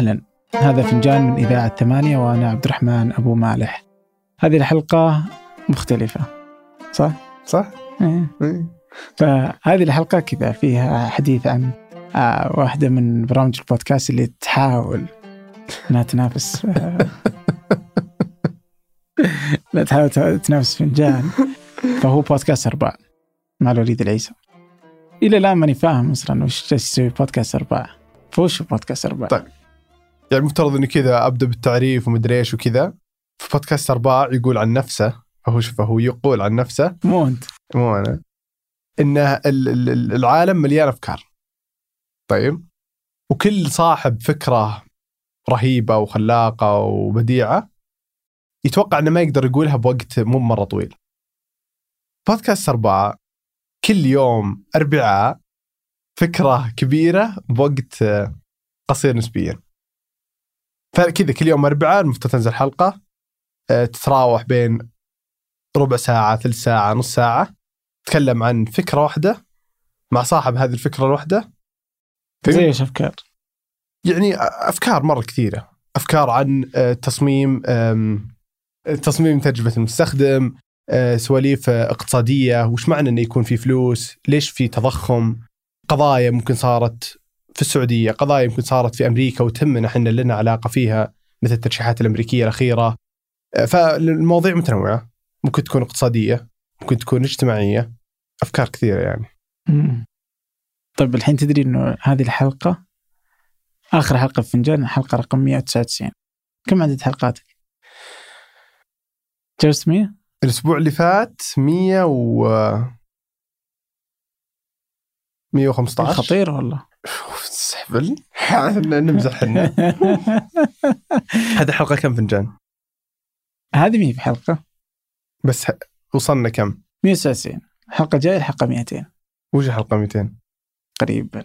أهلا هذا فنجان من إذاعة ثمانية وأنا عبد الرحمن أبو مالح هذه الحلقة مختلفة صح؟ صح؟ إيه. إيه. فهذه الحلقة كذا فيها حديث عن آه، واحدة من برامج البودكاست اللي تحاول إنها تنافس آه، لا تحاول تنافس فنجان فهو بودكاست أرباع مع الوليد العيسى إلى الآن ماني فاهم أصلا وش يسوي بودكاست أرباع فوش بودكاست أرباع طيب. يعني المفترض إني كذا أبدأ بالتعريف ومدري إيش وكذا. في بودكاست ارباع يقول عن نفسه فهو شوف هو يقول عن نفسه. مو أنت. مو أنا. إنه ال- ال- ال- العالم مليان أفكار. طيب؟ وكل صاحب فكرة رهيبة وخلاقة وبديعة يتوقع إنه ما يقدر يقولها بوقت مو مرة طويل. بودكاست أربعة كل يوم أربعاء فكرة كبيرة بوقت قصير نسبيا. فكذا كل يوم اربعاء المفترض تنزل حلقة آه، تتراوح بين ربع ساعة ثلث ساعة نص ساعة تتكلم عن فكرة واحدة مع صاحب هذه الفكرة الواحده زي إيش أفكار. يعني أفكار مرة كثيرة. أفكار عن آه، تصميم تصميم تجربة المستخدم آه، سواليف اقتصادية وش معنى إنه يكون في فلوس؟ ليش في تضخم؟ قضايا ممكن صارت في السعودية. قضايا ممكن صارت في أمريكا وتهمنا إحنا لنا علاقة فيها مثل الترشيحات الأمريكية الأخيرة. آه، فالمواضيع متنوعة. ممكن تكون اقتصادية ممكن تكون اجتماعية. أفكار كثيرة يعني. مم. طيب الحين تدري إنه هذه الحلقة آخر حلقة في فنجان الحلقة رقم 199 كم عدد حلقاتك؟ تجاوزت 100؟ الأسبوع اللي فات 100 و 115 خطير والله. سحبل نمزح إحنا هذه الحلقة كم فنجان؟ هذه مي في حلقة بس وصلنا كم؟ 199 الحلقة الجاية الحلقة 200 وش الحلقة 200 قريبا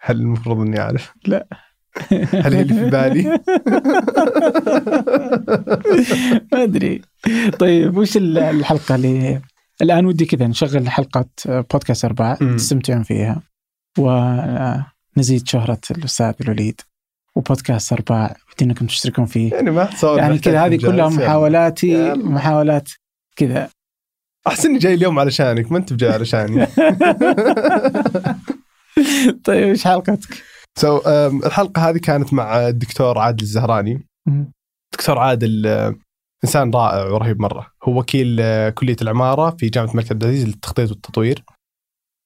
هل المفروض إني أعرف؟ لا. هل هي اللي في بالي؟ ما أدري طيب وش ال- الحلقة اللي الآن ودي كذا نشغل حلقة بودكاست أربعة مم. تستمتعون فيها ونزيد شهرة الأستاذ الوليد. وبودكاست أرباع ودي أنكم تشتركون فيه. يعني ما تصور يعني كذا هذه كلها. محاولاتي يلا. محاولات كذا. احسن إني جاي اليوم علشانك ما أنت جاي علشاني طيب إيش حلقتك؟ سو so, um, الحلقة هذه كانت مع الدكتور عادل الزهراني. دكتور عادل آه، إنسان رائع ورهيب مرة. هو وكيل آه، كلية العمارة في جامعة الملك عبد العزيز للتخطيط والتطوير.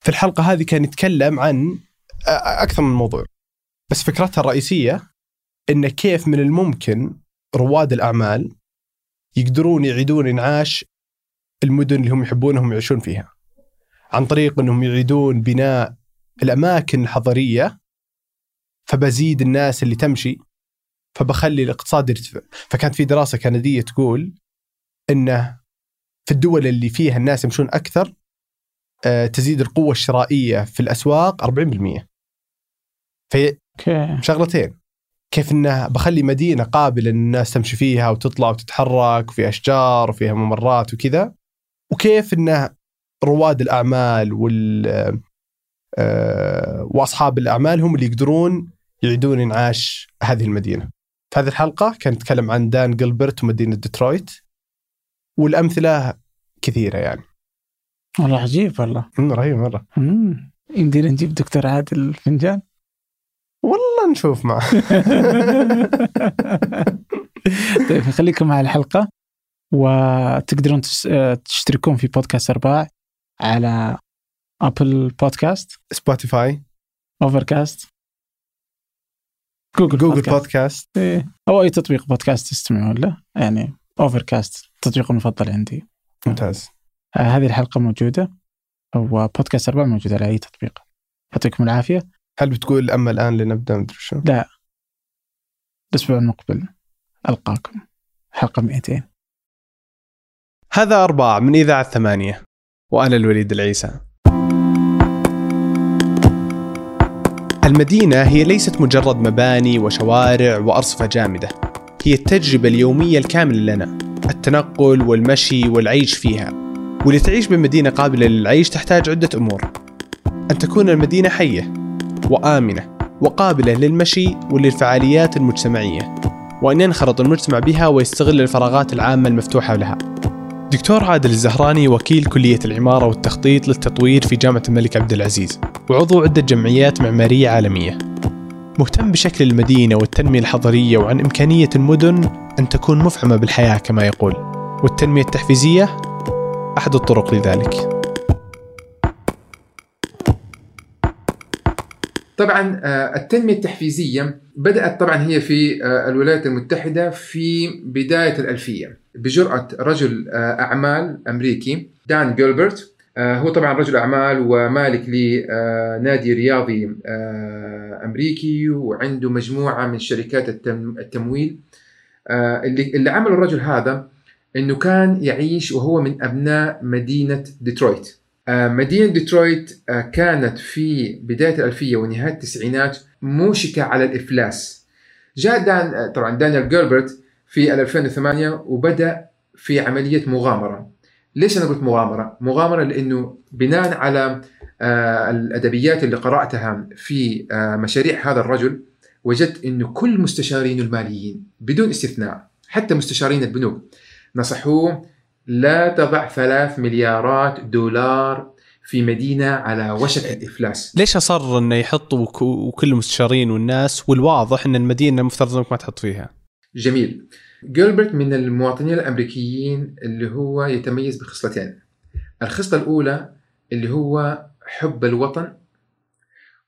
في الحلقة هذه كان يتكلم عن أكثر من موضوع. بس فكرتها الرئيسية إن كيف من الممكن رواد الأعمال يقدرون يعيدون إنعاش المدن اللي هم يحبونهم يعيشون فيها. عن طريق إنهم يعيدون بناء الأماكن الحضرية فبزيد الناس اللي تمشي فبخلي الاقتصاد يرتفع. فكانت في دراسة كندية تقول إنه في الدول اللي فيها الناس يمشون أكثر تزيد القوة الشرائية في الأسواق 40% في شغلتين. كيف إنه بخلي مدينة قابلة إن الناس تمشي فيها وتطلع وتتحرك وفيها أشجار وفيها ممرات وكذا. وكيف انه رواد الأعمال وال آه، وأصحاب الأعمال هم اللي يقدرون يعيدون إنعاش هذه المدينة. في هذه الحلقة كان نتكلم عن دان جلبرت ومدينة ديترويت. والأمثلة كثيرة يعني. والله عجيب والله رهيب مرة. يمدينا نجيب دكتور عادل فنجان والله نشوف معه. طيب خليكم مع الحلقة وتقدرون تشتركون في بودكاست أرباع على أبل بودكاست سبوتيفاي، أوفركاست جوجل, جوجل بودكاست. بودكاست، إيه. أو أي تطبيق بودكاست تستمعون له يعني أوفركاست التطبيق المفضل عندي ممتاز. آه، هذه الحلقة موجودة وبودكاست أرباع موجود على أي تطبيق. يعطيكم العافية. هل بتقول أما الآن لنبدأ؟ مدري شو؟ الأسبوع المقبل. ألقاكم. حلقة 200 هذا أرباع من إذاعة ثمانية. وأنا الوليد العيسى. المدينة هي ليست مجرد مباني وشوارع وأرصفة جامدة. هي التجربة اليومية الكاملة لنا. التنقل والمشي والعيش فيها. ولتعيش بمدينة قابلة للعيش تحتاج عدة أمور. أن تكون المدينة حية وآمنة وقابلة للمشي وللفعاليات المجتمعية وأن ينخرط المجتمع بها ويستغل الفراغات العامة المفتوحة لها. دكتور عادل الزهراني وكيل كلية العمارة والتخطيط للتطوير في جامعة الملك عبد العزيز وعضو عدة جمعيات معمارية عالمية. مهتم بشكل المدينة والتنمية الحضرية وعن إمكانية المدن أن تكون مفعمة بالحياة كما يقول. والتنمية التحفيزية أحد الطرق لذلك. طبعا آه، التنمية التحفيزية بدأت طبعا هي في آه، الولايات المتحدة في بداية الألفية بجرأة رجل آه، أعمال أمريكي دان جيلبرت هو طبعا رجل أعمال ومالك لنادي رياضي أمريكي وعنده مجموعة من شركات التمويل. اللي عمل الرجل هذا إنه كان يعيش وهو من أبناء مدينة ديترويت. آه، مدينة ديترويت آه، كانت في بداية الألفية ونهاية التسعينات موشكة على الإفلاس. جاء دان آه، طبعا دانيال جيلبرت في 2008 وبدأ في عملية مغامرة. ليش أنا قلت مغامرة؟ مغامرة لأنه بناء على الأدبيات اللي قرأتها في مشاريع هذا الرجل وجدت أنه كل مستشارين الماليين بدون استثناء حتى مستشارين البنوك. نصحوه لا تضع ثلاث مليارات دولار في مدينة على وشك الإفلاس. ليش أصر أنه يحطوا وكل المستشارين والناس والواضح أن المدينة المفترض أنك ما تحط فيها؟ جميل. جيلبرت من المواطنين الأمريكيين اللي هو يتميز بخصلتين. الخصلة الأولى اللي هو حب الوطن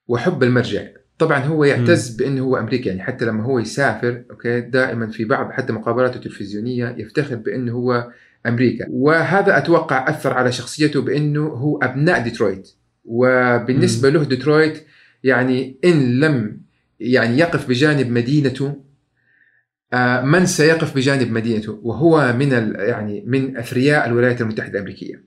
وحب المرجع. طبعا هو يعتز بأنه هو أمريكي يعني حتى لما هو يسافر أوكي دائما في بعض حتى مقابلاته التلفزيونية يفتخر بأنه هو أمريكي. وهذا أتوقع أثر على شخصيته بأنه هو أبناء ديترويت. وبالنسبة له ديترويت يعني إن لم يعني يقف بجانب مدينته آه، من سيقف بجانب مدينته؟ وهو من يعني من أثرياء الولايات المتحدة الأمريكية.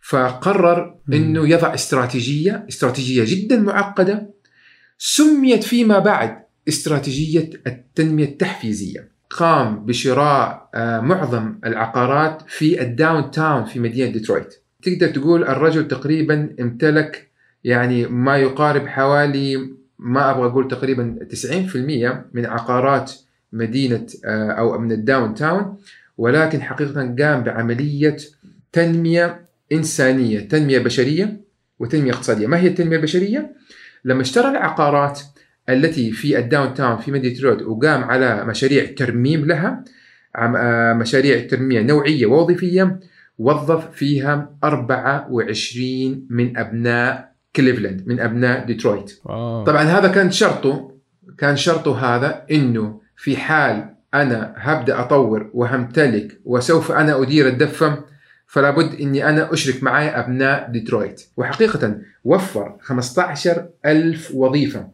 فقرر إنه يضع استراتيجية استراتيجية جدا معقدة سميت فيما بعد استراتيجية التنمية التحفيزية. قام بشراء آه، معظم العقارات في ال downtown في مدينة ديترويت. تقدر تقول الرجل تقريبا امتلك يعني ما يقارب حوالي ما أبغى أقول تقريبا 90% من عقارات مدينة آه، أو من ال downtown ولكن حقيقة قام بعملية تنمية إنسانية، تنمية بشرية وتنمية اقتصادية، ما هي التنمية البشرية؟ لما اشترى العقارات التي في ال downtown في مدينة ديترويت وقام على مشاريع ترميم لها آه، مشاريع ترميمية نوعية ووظيفية وظف فيها 24 من أبناء كليفلاند من أبناء ديترويت wow. طبعا هذا كان شرطه كان شرطه هذا إنه في حال أنا هبدأ أطور وهمتلك وسوف أنا أدير الدفة فلا بد إني أنا أشرك معي أبناء ديترويت. وحقيقة وفر 15 ألف وظيفة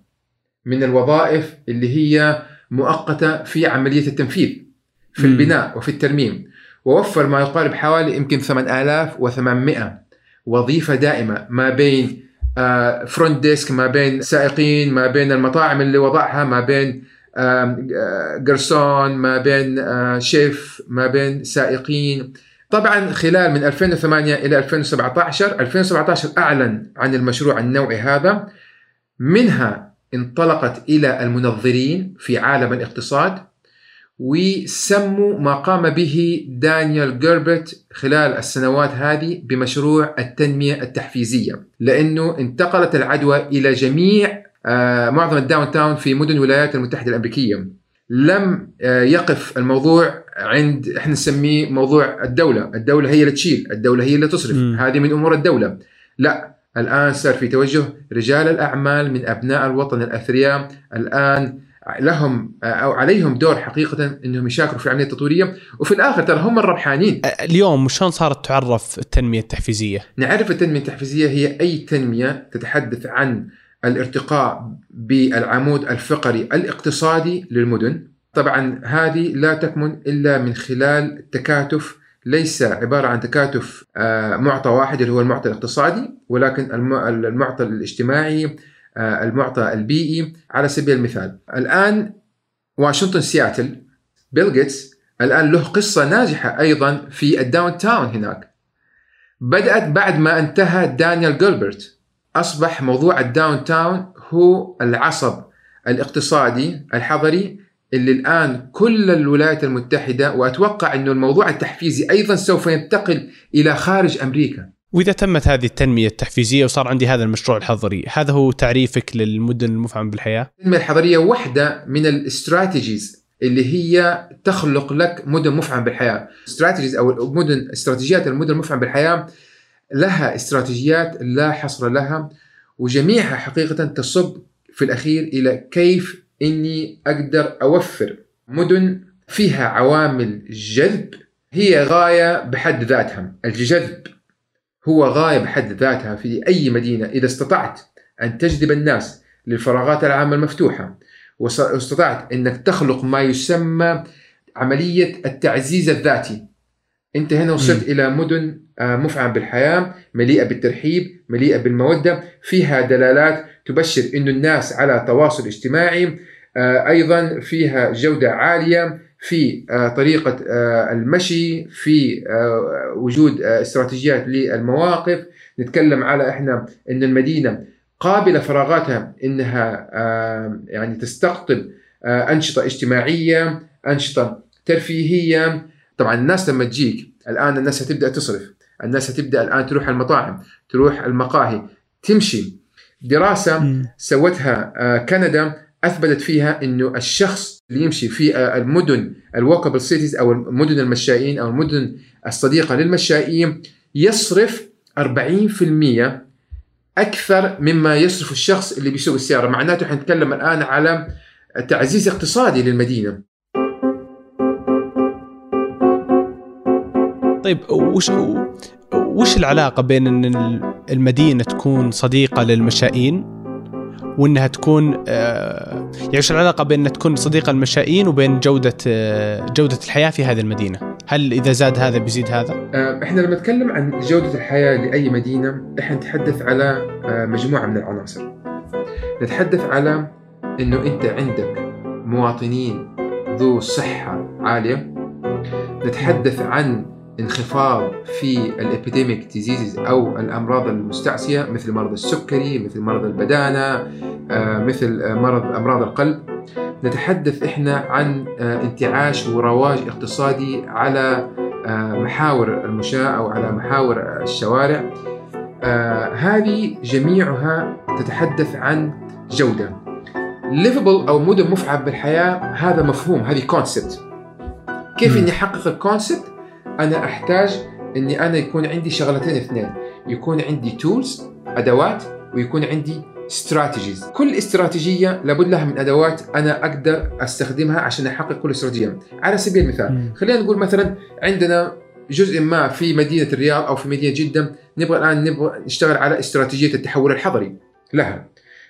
من الوظائف اللي هي مؤقتة في عملية التنفيذ في البناء وفي الترميم. ووفر ما يقارب حوالي يمكن 8800 وظيفة دائمة ما بين front آه، desk ما بين سائقين ما بين المطاعم اللي وضعها ما بين جرسون آه، ما بين آه، شيف ما بين سائقين. طبعا خلال من 2008 إلى 2017 2017 أعلن عن المشروع النوعي هذا. منها انطلقت إلى المنظرين في عالم الاقتصاد وسموا ما قام به دانيال جيلبرت خلال السنوات هذه بمشروع التنمية التحفيزية لأنه انتقلت العدوى إلى جميع آه، معظم ال downtown في مدن الولايات المتحدة الأمريكية. لم آه، يقف الموضوع عند إحنا نسميه موضوع الدولة. الدولة هي اللي تشيل الدولة هي اللي تصرف. م. هذه من أمور الدولة. لا الآن صار في توجه رجال الأعمال من أبناء الوطن الأثرياء. الآن لهم أو عليهم دور حقيقة أنهم يشاركوا في العملية التطويرية. وفي الآخر ترى هم الربحانين. اليوم شلون صارت تعرف التنمية التحفيزية؟ نعرف التنمية التحفيزية هي أي تنمية تتحدث عن الارتقاء بالعمود الفقري الاقتصادي للمدن. طبعا هذه لا تكمن إلا من خلال تكاتف ليس عبارة عن تكاتف آه، معطى واحد اللي هو المعطى الاقتصادي ولكن المعطى الاجتماعي آه، المعطى البيئي على سبيل المثال. الآن واشنطن سياتل بيل جيتس الآن له قصة ناجحة أيضا في ال downtown هناك. بدأت بعد ما انتهى دانيال جيلبرت. أصبح موضوع ال downtown هو العصب الاقتصادي الحضري اللي الآن كل الولايات المتحدة وأتوقع إنه الموضوع التحفيزي أيضا سوف ينتقل إلى خارج أمريكا. وإذا تمت هذه التنمية التحفيزية وصار عندي هذا المشروع الحضري، هذا هو تعريفك للمدن المفعمة بالحياة؟ التنمية الحضرية واحدة من الاستراتيجيز اللي هي تخلق لك مدن مفعمة بالحياة، استراتيجيز أو المدن استراتيجيات المدن المفعمة بالحياة لها استراتيجيات لا حصر لها وجميعها حقيقة تصب في الأخير إلى كيف إني أقدر أوفر مدن فيها عوامل جذب. هي غاية بحد ذاتها، الجذب هو غاية بحد ذاتها في أي مدينة إذا استطعت أن تجذب الناس للفراغات العامة المفتوحة واستطعت إنك تخلق ما يسمى عملية التعزيز الذاتي. انت هنا وصلت م. إلى مدن آه، مفعمه بالحياة مليئة بالترحيب مليئة بالمودة فيها دلالات تبشر إنه الناس على تواصل اجتماعي آه، أيضا فيها جودة عالية في آه، طريقة المشي في وجود استراتيجيات للمواقف نتكلم على إحنا إن المدينة قابلة فراغاتها إنها يعني تستقطب أنشطة اجتماعية أنشطة ترفيهية طبعا الناس لما تجيك الآن الناس هتبدا تصرف. الناس هتبدا الآن تروح المطاعم تروح المقاهي تمشي. دراسة م. سوتها آه، كندا أثبتت فيها إنه الشخص اللي يمشي في آه، المدن الوكبل سيتيز أو المدن المشائين أو المدن الصديقة للمشائين يصرف 40% أكثر مما يصرف الشخص اللي بيسوق السيارة. معناته حنتكلم الآن على تعزيز اقتصادي للمدينة. طيب وش وش العلاقة بين إن المدينة تكون صديقة للمشائين وإنها تكون آه، يعني وش العلاقة بين إنها تكون صديقة للمشائين وبين جودة آه، جودة الحياة في هذه المدينة؟ هل إذا زاد هذا بيزيد هذا؟ آه، إحنا لما نتكلم عن جودة الحياة لأي مدينة إحنا نتحدث على مجموعة من العناصر. نتحدث على إنه أنت عندك مواطنين ذو صحة عالية نتحدث عن انخفاض في ال epidemic diseases أو الأمراض المستعصية مثل مرض السكري مثل مرض البدانة آه، مثل مرض أمراض القلب. نتحدث إحنا عن آه، انتعاش ورواج اقتصادي على آه، محاور المشاة أو على محاور الشوارع. هذه جميعها تتحدث عن جودة. livable أو مدن مفعم بالحياة هذا مفهوم هذه concept كيف إني أحقق ال concept أنا أحتاج إني أنا يكون عندي شغلتين اثنين. يكون عندي tools أدوات ويكون عندي strategies كل استراتيجية لابد لها من أدوات أنا أقدر أستخدمها عشان أحقق كل استراتيجية. على سبيل المثال خلينا نقول مثلا عندنا جزء ما في مدينة الرياض أو في مدينة جدة نبغى الآن نبغى نشتغل على استراتيجية التحول الحضري لها.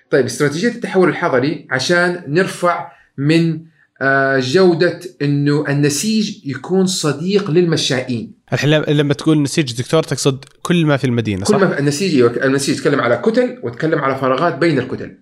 طيب استراتيجية التحول الحضري عشان نرفع من جودة إنه النسيج يكون صديق للمشائين. الحين لما تقول نسيج دكتور تقصد كل ما في المدينة صح؟ كل ما في النسيج النسيج يتكلم على كتل وتكلم على فراغات بين الكتل.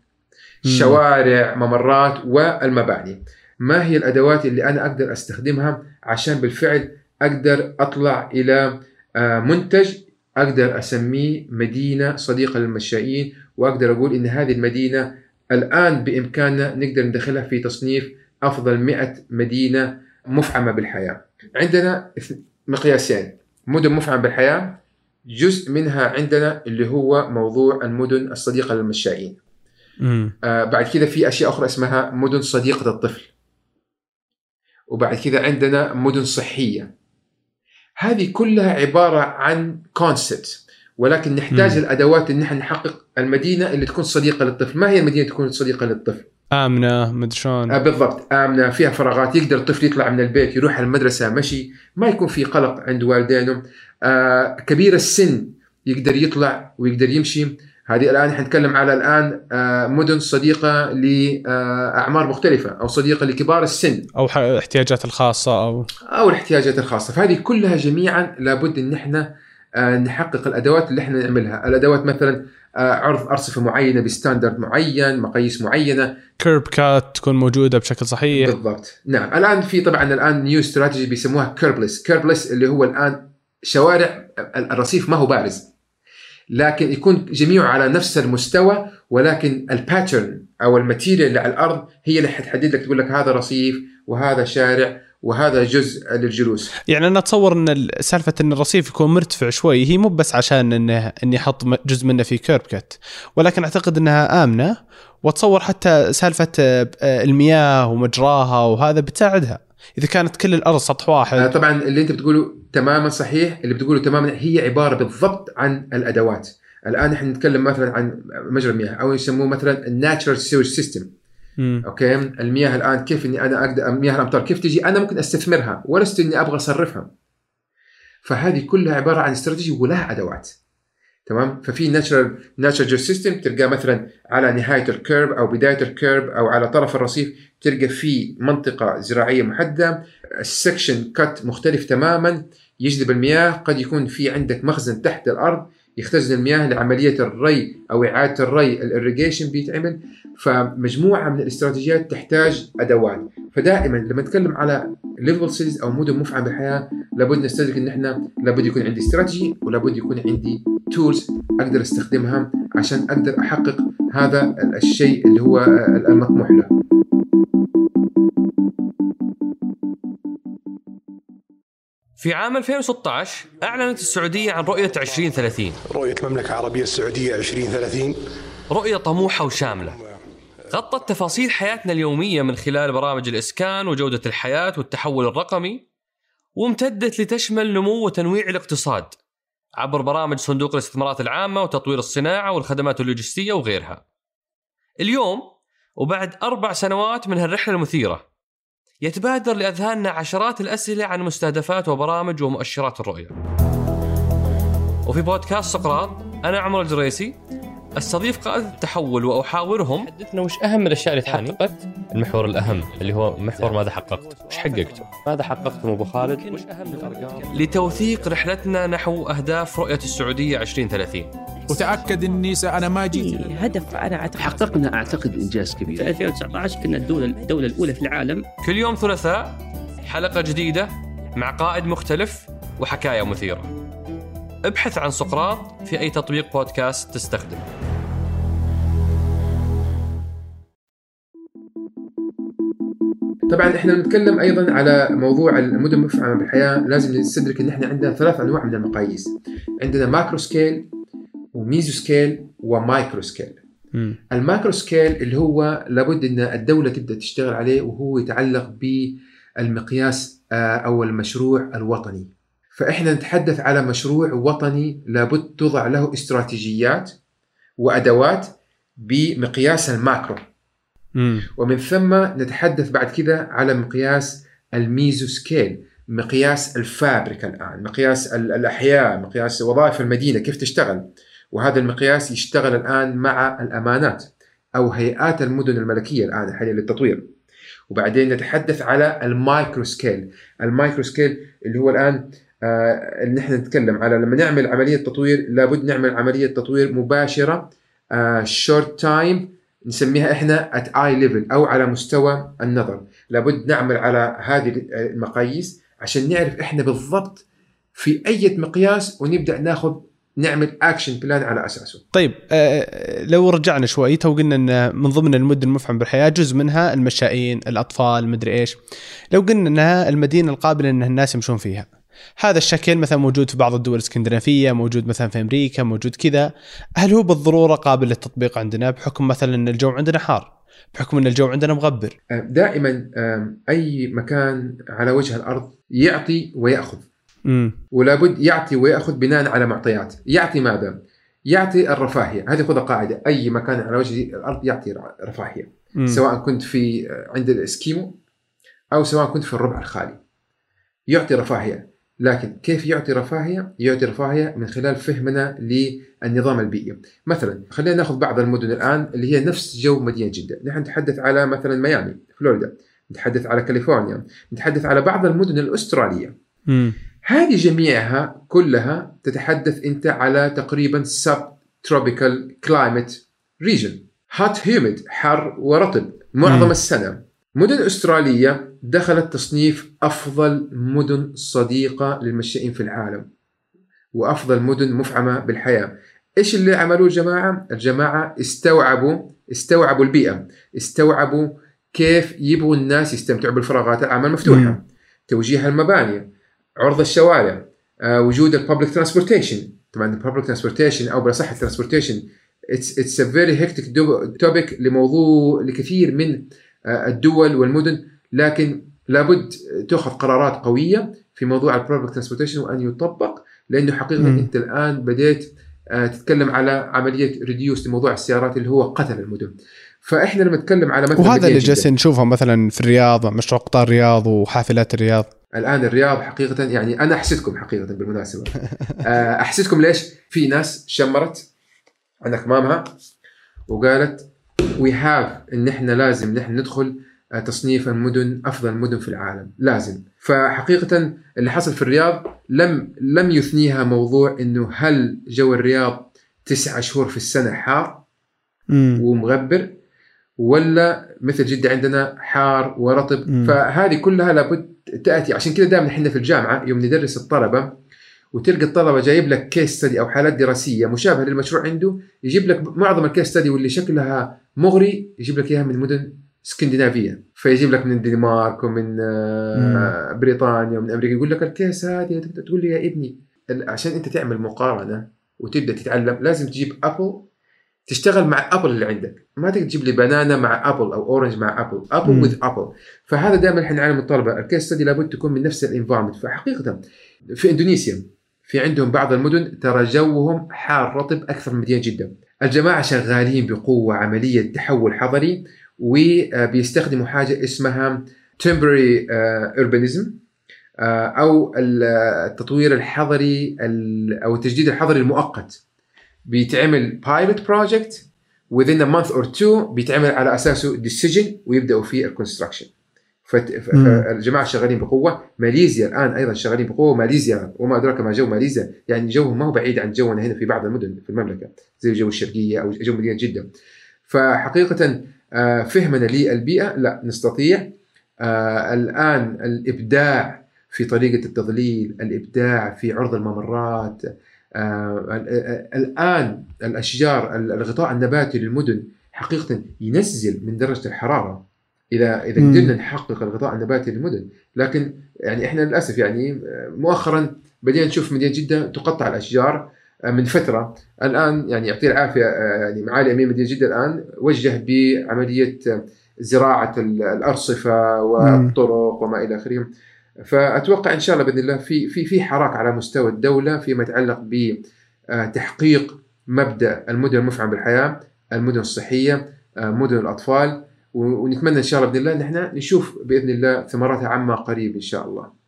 شوارع ممرات والمباني. ما هي الأدوات اللي أنا أقدر أستخدمها عشان بالفعل أقدر أطلع إلى آه، منتج أقدر أسميه مدينة صديقة للمشائين؟ وأقدر أقول إن هذه المدينة الآن بإمكاننا نقدر ندخلها في تصنيف أفضل 100 مدينة مفعمة بالحياة. عندنا مقياسين. مدن مفعمة بالحياة جزء منها عندنا اللي هو موضوع المدن الصديقة للمشائين آه بعد كذا في أشياء أخرى اسمها مدن صديقة الطفل. وبعد كذا عندنا مدن صحية. هذه كلها عبارة عن كونسبت ولكن نحتاج مم. الأدوات إن نحن نحقق المدينة اللي تكون صديقة للطفل، ما هي المدينة تكون صديقة للطفل؟ آمنة مدري شلون. آه بالضبط. آمنة فيها فراغات يقدر الطفل يطلع من البيت يروح المدرسة مشي. ما يكون في قلق عند والدينه. آه كبير السن يقدر يطلع ويقدر يمشي. هذه الآن حنتكلم على الآن آه مدن صديقة لاعمار مختلفة أو صديقة لكبار السن. أو الاحتياجات الخاصة أو. أو الاحتياجات الخاصة. فهذه كلها جميعا لابد إن إحنا آه نحقق الأدوات اللي إحنا نعملها. الأدوات مثلا آه، عرض أرصفة معينة ب standard معين مقاييس معينة. curb cut تكون موجودة بشكل صحيح. بالضبط. نعم. الآن في طبعا الآن new strategy بيسموها curbless curbless اللي هو الآن شوارع الرصيف ما هو بارز. لكن يكون جميعه على نفس المستوى ولكن ال pattern أو ال material اللي على الأرض هي اللي حتحدد لك تقول لك هذا رصيف وهذا شارع وهذا جزء للجلوس. يعني أنا أتصور إن سالفة إن الرصيف يكون مرتفع شوي هي مو بس عشان انه اني أحط جزء منه في curb cut ولكن أعتقد إنها آمنة وأتصور حتى سالفة آه، المياه ومجراها وهذا بتساعدها. إذا كانت كل الأرض سطح واحد. آه، طبعا اللي أنت بتقوله تماما صحيح اللي بتقوله تماما هي عبارة بالضبط عن الأدوات. الآن إحنا نتكلم مثلا عن مجرى المياه أو يسموه مثلا ال natural sewage system okay؟ المياه الآن كيف إني أنا أقدر مياه الامطار كيف تجي؟ أنا ممكن أستثمرها ولست إني أبغى أصرفها. فهذه كلها عبارة عن استراتيجي ولها أدوات. تمام؟ ففي natural natural system تلقاه مثلا على نهاية ال curb أو بداية ال curb أو على طرف الرصيف تلقى في منطقة زراعية محددة ال section cut مختلف تماما يجذب المياه قد يكون في عندك مخزن تحت الأرض يختزن المياه لعملية الري أو إعادة الري الاريجيشن بيتعمل. فمجموعة من الاستراتيجيات تحتاج أدوات. فدائما لما نتكلم على livable cities أو مدن مفعمة بالحياة لابد نستدرك إن إحنا لابد يكون عندي استراتيجي ولابد يكون عندي تولز أقدر أستخدمها عشان أقدر أحقق هذا الشيء اللي هو المطموح له. في عام 2016 أعلنت السعودية عن رؤية 2030 رؤية المملكة العربية السعودية 2030 رؤية طموحة وشاملة. غطت تفاصيل حياتنا اليومية من خلال برامج الإسكان وجودة الحياة والتحول الرقمي وامتدت لتشمل نمو وتنويع الاقتصاد عبر برامج صندوق الاستثمارات العامة وتطوير الصناعة والخدمات اللوجستية وغيرها. اليوم وبعد أربع سنوات من هالرحلة المثيرة يتبادر لأذهاننا عشرات الأسئلة عن مستهدفات وبرامج ومؤشرات الرؤية. وفي بودكاست سقراط أنا عمر الجريسي أستضيف قادة التحول وأحاورهم. حدثنا وش أهم الأشياء اللي تحققت؟ المحور الأهم اللي هو محور ماذا حققت؟ وش حققته ماذا حققتم أبو خالد؟ وش أهم الأرقام؟ لتوثيق رحلتنا نحو أهداف رؤية السعودية 2030 وتأكد إني أنا ما جيت. هدف أنا أعتقد. حققنا أعتقد إنجاز كبير. في 2019 كنا الدولة الدولة الأولى في العالم. كل يوم ثلاثاء حلقة جديدة مع قائد مختلف وحكاية مثيرة. ابحث عن سقراط في أي تطبيق بودكاست تستخدم طبعا إحنا بنتكلم أيضا على موضوع المدن المفعمه بالحياة. لازم نستدرك إن إحنا عندنا ثلاث أنواع من المقاييس. عندنا macro scale و meso scale و micro scale ال macro scale اللي هو لابد إن الدولة تبدأ تشتغل عليه وهو يتعلق بالمقياس آه، أو المشروع الوطني. فإحنا نتحدث على مشروع وطني لابد توضع له استراتيجيات وأدوات بمقياس ال macro. ومن ثم نتحدث بعد كذا على مقياس ال meso scale مقياس ال fabric الآن مقياس الأحياء مقياس وظائف المدينة كيف تشتغل. وهذا المقياس يشتغل الآن مع الأمانات أو هيئات المدن الملكية الآن حاليا للتطوير. وبعدين نتحدث على ال micro scale. ال micro scale اللي هو الآن آه ان إحنا نتكلم على لما نعمل عملية تطوير لابد نعمل عملية تطوير مباشرة شورت آه time نسميها إحنا at eye level أو على مستوى النظر. لابد نعمل على هذه المقاييس عشان نعرف إحنا بالضبط في أي مقياس ونبدأ ناخذ نعمل action plan على أساسه. طيب آه لو رجعنا شوي تو قلنا إن من ضمن المدن المفعم بالحياة جزء منها المشائين، الأطفال، مدري إيش. لو قلنا إنها المدينة القابلة إن الناس يمشون فيها. هذا الشكل مثلا موجود في بعض الدول الإسكندنافية موجود مثلا في أمريكا موجود كذا هل هو بالضرورة قابل للتطبيق عندنا بحكم مثلا إن الجو عندنا حار بحكم إن الجو عندنا مغبر دائما أي مكان على وجه الأرض يعطي ويأخذ ولا بد يعطي ويأخذ بناء على معطيات. يعطي ماذا؟ يعطي الرفاهية. هذه خذها قاعدة. أي مكان على وجه الأرض يعطي رفاهية. مم. سواء كنت في عند الإسكيمو أو سواء كنت في الربع الخالي. يعطي رفاهية. لكن كيف يعطي رفاهية؟ يعطي رفاهية من خلال فهمنا للنظام البيئي. مثلا خلينا نأخذ بعض المدن الآن اللي هي نفس جو مدينة جدة. نحن نتحدث على مثلا ميامي فلوريدا. نتحدث على كاليفورنيا. نتحدث على بعض المدن الأسترالية. م. هذه جميعها كلها تتحدث أنت على تقريبا subtropical climate region hot humid حر ورطب. معظم م. السنة. مدن أسترالية دخلت تصنيف أفضل مدن صديقة للمشائين في العالم وأفضل مدن مفعمة بالحياة. إيش اللي عملوه الجماعة؟ الجماعة استوعبوا استوعبوا البيئة، استوعبوا كيف يبغوا الناس يستمتعوا بالفراغات العامه المفتوحه، مم. توجيه المباني، عرض الشوارع، آه، وجود ال public transportation، طبعا ال public transportation أو بالأصح ال transportation it's it's a very hectic topic لموضوع لكثير من آه، الدول والمدن لكن لابد تأخذ قرارات قوية في موضوع ال public transportation وأن يطبق لأنه حقيقة مم. أنت الآن بديت آه، تتكلم على عملية reduce لموضوع السيارات اللي هو قتل المدن. فإحنا لما نتكلم على مثلا وهذا اللي جالسين نشوفه مثلا في الرياض مشروع قطار الرياض وحافلات الرياض. الآن الرياض حقيقة يعني أنا أحسدكم حقيقة بالمناسبة آه، أحسدكم ليش؟ في ناس شمرت عن اكمامها وقالت we have إن إحنا لازم نحن ندخل آه، تصنيف المدن أفضل المدن في العالم لازم فحقيقة اللي حصل في الرياض لم لم يثنيها موضوع إنه هل جو الرياض تسعة شهور في السنة حار مم. ومغبر ولا مثل جدة عندنا حار ورطب. مم. فهذه كلها لابد تأتي. عشان كذا دائما إحنا في الجامعة يوم ندرس الطلبة وتلقى الطلبة جايب لك case study أو حالات دراسية مشابهة للمشروع عنده يجيب لك معظم ال case study واللي شكلها مغري يجيب لك إياها من مدن اسكندنافية فيجيب لك من الدنمارك ومن آه، بريطانيا ومن أمريكا يقول لك ال case هذه تقول لي يا ابني عشان أنت تعمل مقارنة وتبدأ تتعلم لازم تجيب apple تشتغل مع apple اللي عندك. ما تقدر تجيب لي banana مع apple أو orange مع apple apple. with apple فهذا دائما إحنا نعلم الطلبة. ال case study لابد تكون من نفس ال environment فحقيقة في إندونيسيا في عندهم بعض المدن ترى جوهم حار رطب أكثر من مدينة جدة. الجماعة شغالين بقوة عملية تحول حضري وبيستخدموا حاجة اسمها temporary urbanism آه، أو التطوير الحضري ال- أو التجديد الحضري المؤقت. بيتعمل pilot project within a month or two بيتعمل على أساسه decision ويبدأوا في ال construction. فالجماعه شغالين بقوة. ماليزيا الآن أيضا شغالين بقوة. ماليزيا وما أدراك ما جو ماليزيا. يعني جوهم ما هو بعيد عن جونا هنا في بعض المدن في المملكة. زي جو الشرقية أو جو مدينه جده فحقيقه آه، فهمنا للبيئة. لا نستطيع. آه، الآن الإبداع في طريقة التظليل الإبداع في عرض الممرات آه، ال- ال- الآن الأشجار ال- الغطاء النباتي للمدن حقيقة ينزل من درجة الحرارة إذا إذا مم. قدرنا نحقق الغطاء النباتي للمدن. لكن يعني إحنا للأسف يعني مؤخرا بدينا نشوف مدينة جدة تقطع الأشجار آه، من فترة. الآن يعني يعطيه العافية آه، يعني معالي امير مدينة جدة الآن وجه بعملية آه، زراعة ال- الأرصفة والطرق وما إلى آخره. فأتوقع إن شاء الله بإذن الله في في في حراك على مستوى الدولة فيما يتعلق بتحقيق مبدأ المدن المفعم بالحياة، المدن الصحية، آه، مدن الأطفال ونتمنى إن شاء الله بإذن الله ان إحنا نشوف بإذن الله ثمراتها عما قريب إن شاء الله.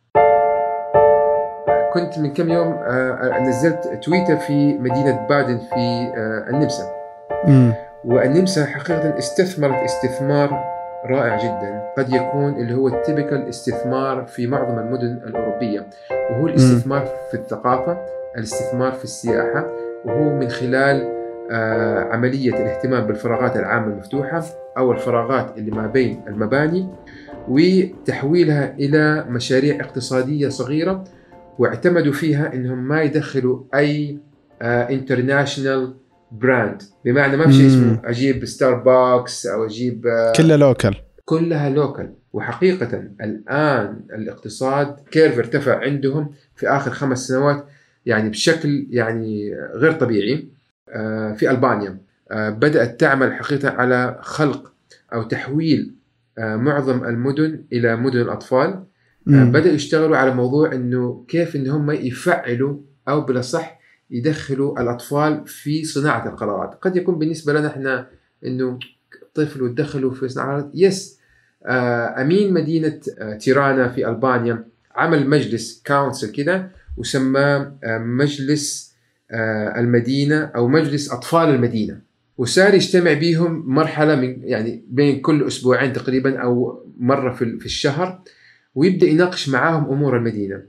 كنت من كم يوم آه، نزلت تويتر في مدينة بادن في آه، النمسا. والنمسا حقيقة استثمرت استثمار رائع جدا. قد يكون اللي هو ال typical استثمار في معظم المدن الأوروبية. وهو الاستثمار في الثقافة الاستثمار في السياحة وهو من خلال آه، عملية الاهتمام بالفراغات العامة المفتوحة أو الفراغات اللي ما بين المباني وتحويلها إلى مشاريع اقتصادية صغيرة واعتمدوا فيها أنهم ما يدخلوا أي international brand بمعنى ما في شيء مم. اسمه أجيب ستاربكس أو أجيب آه، كله local كلها local وحقيقة الآن الاقتصاد curve ارتفع عندهم في آخر خمس سنوات يعني بشكل يعني غير طبيعي آه، في ألبانيا. آه، بدأت تعمل حقيقة على خلق أو تحويل معظم المدن إلى مدن الأطفال. بدأوا يشتغلوا على موضوع إنه كيف ان هم يفعلوا أو بالأصح يدخلوا الأطفال في صناعة القرارات، قد يكون بالنسبة لنا إحنا إنه طفل وتدخلوا في صناعة yes آه، أمين مدينة آه، تيرانا في ألبانيا عمل مجلس council كده وسماه آه، مجلس المدينة أو مجلس أطفال المدينة. وصار يجتمع بيهم مرحلة من يعني بين كل أسبوعين تقريبا أو مرة في في الشهر ويبدأ يناقش معاهم أمور المدينة.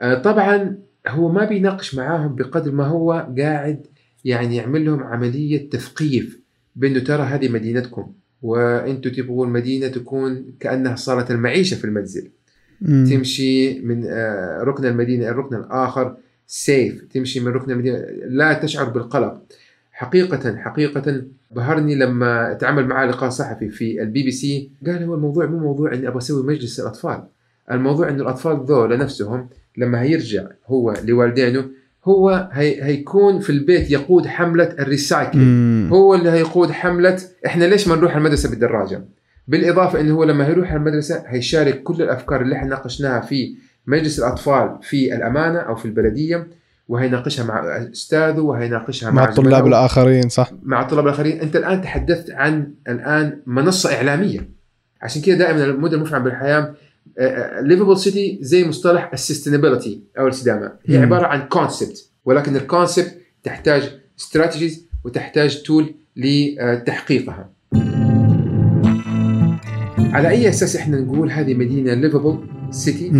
آه، طبعا هو ما بيناقش معاهم بقدر ما هو قاعد يعني يعمل لهم عملية تثقيف بأنه ترى هذه مدينتكم وأنتم تبغوا المدينة تكون كأنها صاله المعيشة في المنزل. مم. تمشي من آه، ركن المدينة إلى الركن الآخر safe تمشي من ركن المدينة لا تشعر بالقلق حقيقة حقيقة بهرني لما تعامل معاه لقاء صحفي في البي بي سي قال هو الموضوع مو موضوع إني أبغى أسوي مجلس الأطفال الموضوع إنه الأطفال ذولا نفسهم لما هيرجع هو لوالدينه هو هي هيكون في البيت يقود حملة الريسايكل. هو اللي هيقود حملة إحنا ليش ما نروح المدرسة بالدراجة؟ بالإضافة إنه هو لما هيروح المدرسة هيشارك كل الأفكار اللي إحنا ناقشناها في مجلس الأطفال في الأمانة أو في البلدية وهيناقشها مع أستاذه وهيناقشها مع, مع الطلاب. الآخرين صح؟ مع الطلاب الآخرين. أنت الآن تحدثت عن الآن منصة إعلامية. عشان كده دائما المدن المفعم بالحياة livable city زي مصطلح ال sustainability أو الاستدامة. هي مم. عبارة عن concept ولكن ال concept تحتاج strategies وتحتاج tool لتحقيقها. على أي أساس إحنا نقول هذه مدينة livable city.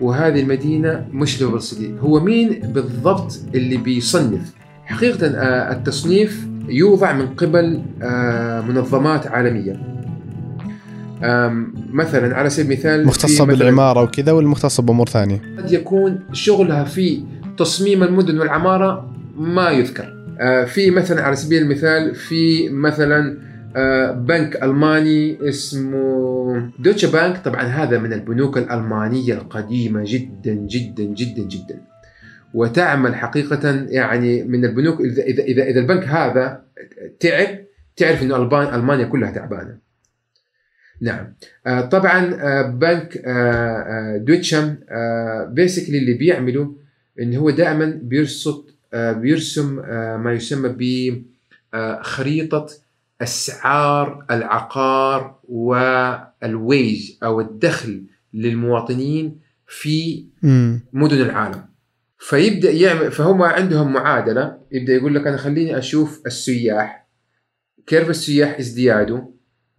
وهذه المدينة مش livable city هو مين بالضبط اللي بيصنف؟ حقيقة آه، التصنيف يوضع من قبل آه، منظمات عالمية. آم، مثلا على سبيل المثال مختصة بالعمارة وكذا ولا مختصه بأمور ثانية؟ قد يكون شغلها في تصميم المدن والعمارة ما يذكر. آه، في مثلا على سبيل المثال في مثلا آه، بنك ألماني اسمه دوتشا بانك. طبعا هذا من البنوك الألمانية القديمة جدا جدا جدا جدا. وتعمل حقيقة يعني من البنوك إذا إذا إذا, إذا البنك هذا تعب تعرف إنه ألبان ألمانيا كلها تعبانة. نعم. آه، طبعا آه، بنك آه، دويتشم بيسكلي اللي بيعمله انه هو دائما بيرصد بيرسم ما يسمى بخريطه أسعار العقار والويج أو الدخل للمواطنين في. مدن العالم. فيبدأ يعمل فهم عندهم معادلة يبدأ يقول لك أنا خليني أشوف السياح curve السياح ازدياده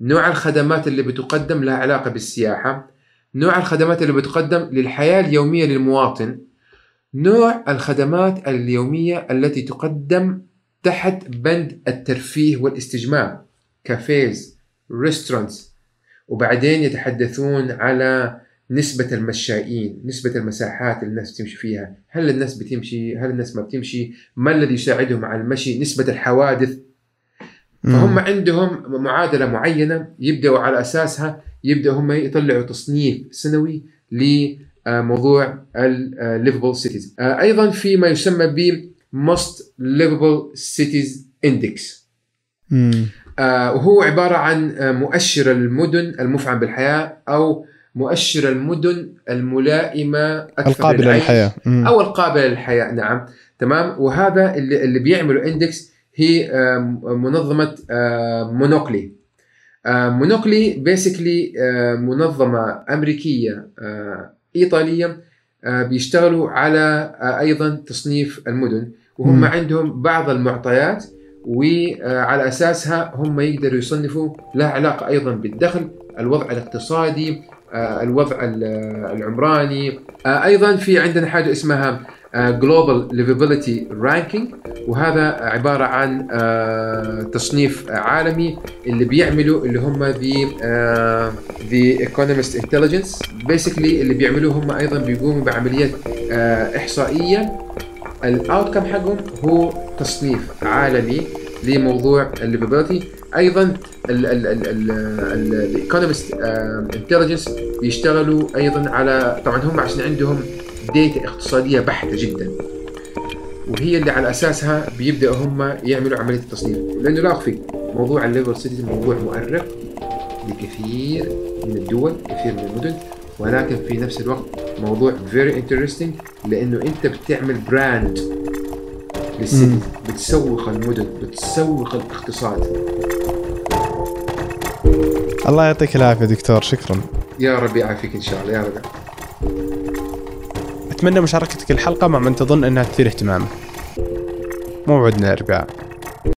نوع الخدمات اللي بتقدم لها علاقة بالسياحة نوع الخدمات اللي بتقدم للحياة اليومية للمواطن نوع الخدمات اليومية التي تقدم تحت بند الترفيه والاستجمام cafes restaurants وبعدين يتحدثون على نسبة المشائين نسبة المساحات اللي الناس بتمشي فيها. هل الناس بتمشي؟ هل الناس ما بتمشي؟ ما الذي يساعدهم على المشي؟ نسبة الحوادث. فهم عندهم معادلة معينة يبدأوا على أساسها يبدأوا هم يطلعوا تصنيف سنوي لموضوع ال livable cities أيضا في ما يسمى ب Most Livable Cities Index. مم. آه، وهو عبارة عن آه، مؤشر المدن المفعم بالحياة أو مؤشر المدن الملائمة أكثر القابلة للحياة. مم. أو القابلة للحياة. نعم تمام. وهذا اللي, اللي بيعملوا index هي آه، منظمة آه، مونوكلي. آه، مونوكلي basically منظمة أمريكية آه، إيطالية آه، بيشتغلوا على أيضا تصنيف المدن. وهم مم. عندهم بعض المعطيات وعلى أساسها هم يقدروا يصنفوا لها علاقة أيضا بالدخل، الوضع الاقتصادي، الوضع ال- العمراني، أيضا في عندنا حاجة اسمها global livability ranking وهذا عبارة عن آه، تصنيف عالمي اللي بيعملوا اللي هم the the Economist Intelligence basically اللي بيعملوه هم أيضا بيقوموا بعمليات آه، إحصائية. ال outcome حقهم هو تصنيف عالمي لموضوع ال livability أيضا ال Economist Intelligence بيشتغلوا أيضا على طبعا هم عشان عندهم data اقتصادية بحتة جدا. وهي اللي على أساسها بيبداوا هم يعملوا عملية التصنيف لأنه لا اخفيك موضوع ال livable cities موضوع مؤرق لكثير من الدول كثير من المدن. ولكن في نفس الوقت موضوع very interesting لأنه أنت بتعمل brand لل city بتسوق المدن بتسوق الاقتصاد. الله يعطيك العافية دكتور شكرا. يا رب يعافيك إن شاء الله يا رب. اتمنى مشاركتك الحلقة مع من تظن أنها تثير اهتمامه موعدنا الاربعاء